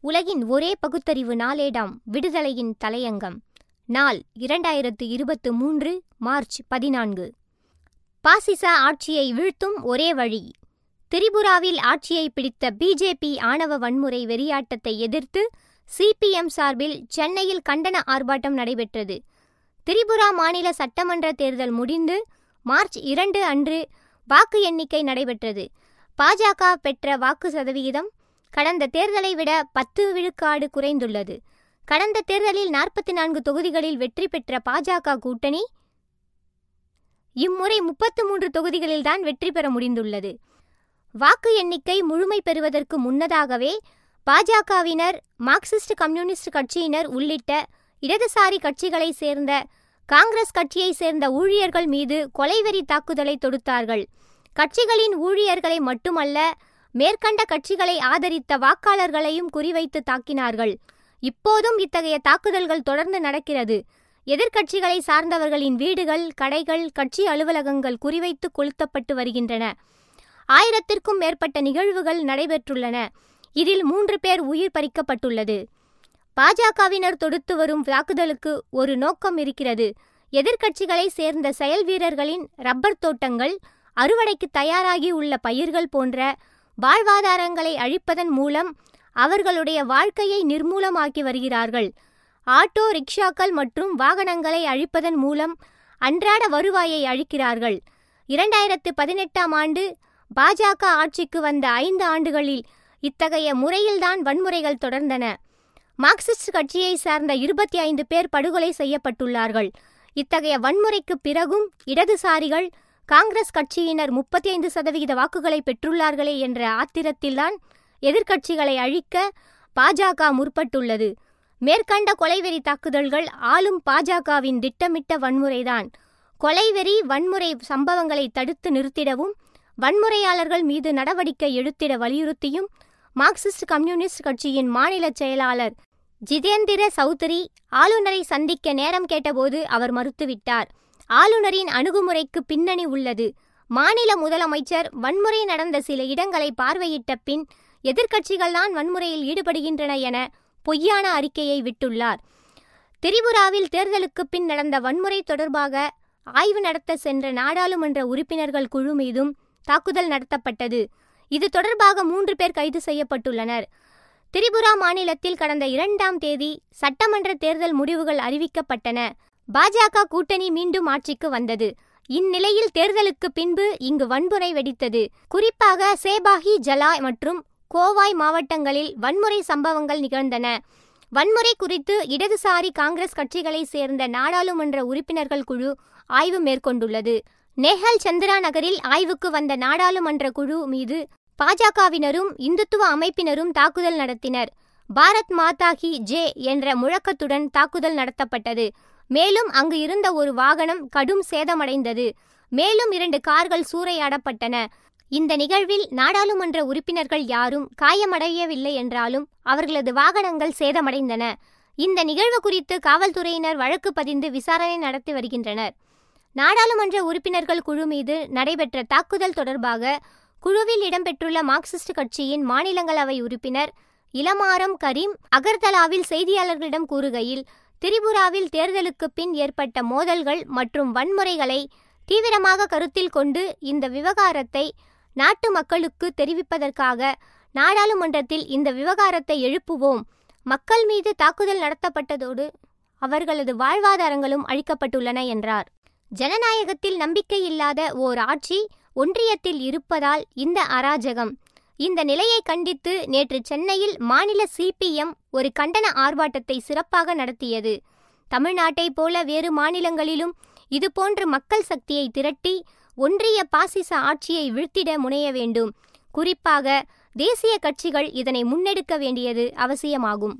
உலகின் ஒரே பகுத்தறிவு நாளேடாம் விடுதலையின் தலையங்கம். நாள் இரண்டாயிரத்து இருபத்து மூன்று மார்ச் பதினான்கு. பாசிச ஆட்சியை வீழ்த்தும் ஒரே வழி. திரிபுராவில் ஆட்சியை பிடித்த பிஜேபி ஆணவ வன்முறை வெறியாட்டத்தை எதிர்த்து சிபிஎம் சார்பில் சென்னையில் கண்டன ஆர்ப்பாட்டம் நடைபெற்றது. திரிபுரா மாநில சட்டமன்ற தேர்தல் முடிந்து மார்ச் இரண்டு அன்று வாக்கு எண்ணிக்கை நடைபெற்றது. பாஜக பெற்ற வாக்கு சதவிகிதம் கடந்த தேர்தலை விட பத்து விழுக்காடு குறைந்துள்ளது. கடந்த தேர்தலில் நாற்பத்தி நான்கு தொகுதிகளில் வெற்றி பெற்ற பாஜக கூட்டணி இம்முறை முப்பத்து மூன்று தொகுதிகளில்தான் வெற்றி பெற முடிந்துள்ளது. வாக்கு எண்ணிக்கை முழுமை பெறுவதற்கு முன்னதாகவே பாஜகவினர் மார்க்சிஸ்ட் கம்யூனிஸ்ட் கட்சியினர் உள்ளிட்ட இடதுசாரி கட்சிகளை சேர்ந்த காங்கிரஸ் கட்சியை சேர்ந்த ஊழியர்கள் மீது கொலைவெறி தாக்குதலை தொடுத்தார்கள். கட்சிகளின் ஊழியர்களை மட்டுமல்ல மேற்கண்ட கட்சிகளை ஆதரித்த வாக்காளர்களையும் குறிவைத்து தாக்கினார்கள். இப்போதும் இத்தகைய தாக்குதல்கள் தொடர்ந்து நடக்கிறது. எதிர்க்கட்சிகளை சார்ந்தவர்களின் வீடுகள் கடைகள் கட்சி அலுவலகங்கள் குறிவைத்து கொளுத்தப்பட்டு வருகின்றன. ஆயிரத்திற்கும் மேற்பட்ட நிகழ்வுகள் நடைபெற்றுள்ளன. இதில் மூன்று பேர் உயிர் பறிக்கப்பட்டுள்ளது. பாஜகவினர் தொடுத்து வரும் தாக்குதலுக்கு ஒரு நோக்கம் இருக்கிறது. எதிர்க்கட்சிகளை சேர்ந்த செயல் வீரர்களின் ரப்பர் தோட்டங்கள் அறுவடைக்கு தயாராகி உள்ள பயிர்கள் போன்ற வாழ்வாதாரங்களை அழிப்பதன் மூலம் அவர்களுடைய வாழ்க்கையை நிர்மூலமாக்கி வருகிறார்கள். ஆட்டோ ரிக்ஷாக்கள் மற்றும் வாகனங்களை அழிப்பதன் மூலம் அன்றாட வருவாயை அழிக்கிறார்கள். இரண்டாயிரத்து பதினெட்டாம் ஆண்டு பாஜக ஆட்சிக்கு வந்த ஐந்து ஆண்டுகளில் இத்தகைய முறையில்தான் வன்முறைகள் தொடர்ந்தன. மார்க்சிஸ்ட் கட்சியை சார்ந்த இருபத்தி ஐந்து பேர் படுகொலை செய்யப்பட்டுள்ளார்கள். இத்தகைய வன்முறைக்கு பிறகும் இடதுசாரிகள் காங்கிரஸ் கட்சியினர் முப்பத்தி ஐந்து சதவிகித வாக்குகளை பெற்றுள்ளார்களே என்ற ஆத்திரத்தில்தான் எதிர்க்கட்சிகளை அழிக்க பாஜக முற்பட்டுள்ளது. மேற்கண்ட கொலைவெறி தாக்குதல்கள் ஆளும் பாஜகவின் திட்டமிட்ட வன்முறைதான். கொலைவெறி வன்முறை சம்பவங்களை தடுத்து நிறுத்திடவும் வன்முறையாளர்கள் மீது நடவடிக்கை எடுத்திட வலியுறுத்தியும் மார்க்சிஸ்ட் கம்யூனிஸ்ட் கட்சியின் மாநில செயலாளர் ஜிதேந்திர சௌத்ரி ஆளுநரை சந்திக்க நேரம் கேட்டபோது அவர் மறுத்துவிட்டார். ஆளுநரின் அணுகுமுறைக்கு பின்னணி உள்ளது. மாநில முதலமைச்சர் வன்முறை நடந்த சில இடங்களை பார்வையிட்ட பின் எதிர்க்கட்சிகள்தான் வன்முறையில் ஈடுபடுகின்றன என பொய்யான அறிக்கையை விட்டுள்ளார். திரிபுராவில் தேர்தலுக்கு பின் நடந்த வன்முறை தொடர்பாக ஆய்வு நடத்த சென்ற நாடாளுமன்ற உறுப்பினர்கள் குழு மீதும் தாக்குதல் நடத்தப்பட்டது. இது தொடர்பாக மூன்று பேர் கைது செய்யப்பட்டுள்ளனர். திரிபுரா மாநிலத்தில் கடந்த இரண்டாம் தேதி சட்டமன்ற தேர்தல் முடிவுகள் அறிவிக்கப்பட்டன. பாஜக கூட்டணி மீண்டும் ஆட்சிக்கு வந்தது. இந்நிலையில் தேர்தலுக்கு பின்பு இங்கு வன்முறை வெடித்தது. குறிப்பாக சேபாகி ஜலா மற்றும் கோவாய் மாவட்டங்களில் வன்முறை சம்பவங்கள் நிகழ்ந்தன. வன்முறை குறித்து இடதுசாரி காங்கிரஸ் கட்சிகளை சேர்ந்த நாடாளுமன்ற உறுப்பினர்கள் குழு ஆய்வு மேற்கொண்டுள்ளது. நேஹல் சந்திரா நகரில் ஆய்வுக்கு வந்த நாடாளுமன்ற குழு மீது பாஜகவினரும் இந்துத்துவ அமைப்பினரும் தாக்குதல் நடத்தினர். பாரத் மாதா கி ஜே என்ற முழக்கத்துடன் தாக்குதல் நடத்தப்பட்டது. மேலும் அங்கு இருந்த ஒரு வாகனம் கடும் சேதமடைந்தது. மேலும் இரண்டு கார்கள் சூறையாடப்பட்டன. இந்த நிகழ்வில் நாடாளுமன்ற உறுப்பினர்கள் யாரும் காயமடையவில்லை என்றாலும் அவர்களது வாகனங்கள் சேதமடைந்தன. இந்த நிகழ்வு குறித்து காவல்துறையினர் வழக்கு பதிந்து விசாரணை நடத்தி வருகின்றனர். நாடாளுமன்ற உறுப்பினர்கள் குழு மீது நடைபெற்ற தாக்குதல் தொடர்பாக குழுவில் இடம்பெற்றுள்ள மார்க்சிஸ்ட் கட்சியின் மாநிலங்களவை உறுப்பினர் இளமாரம் கரீம் அகர்தலாவில் செய்தியாளர்களிடம் கூறுகையில் திரிபுராவில் தேர்தலுக்கு பின் ஏற்பட்ட மோதல்கள் மற்றும் வன்முறைகளை தீவிரமாக கருத்தில் கொண்டு இந்த விவகாரத்தை நாட்டு மக்களுக்கு தெரிவிப்பதற்காக நாடாளுமன்றத்தில் இந்த விவகாரத்தை எழுப்புவோம். மக்கள் மீது தாக்குதல் நடத்தப்பட்டதோடு அவர்களது வாழ்வாதாரங்களும் அழிக்கப்பட்டுள்ளன என்றார். ஜனநாயகத்தில் நம்பிக்கையில்லாத ஓர் ஆட்சி ஒன்றியத்தில் இருப்பதால் இந்த அராஜகம் இந்த நிலையை கண்டித்து நேற்று சென்னையில் மாநில சிபிஎம் ஒரு கண்டன ஆர்ப்பாட்டத்தை சிறப்பாக நடத்தியது. தமிழ்நாட்டைப் போல வேறு மாநிலங்களிலும் இதுபோன்ற மக்கள் சக்தியை திரட்டி ஒன்றிய பாசிச ஆட்சியை வீழ்த்திட முனைய வேண்டும். குறிப்பாக தேசிய கட்சிகள் இதனை முன்னெடுக்க வேண்டியது அவசியமாகும்.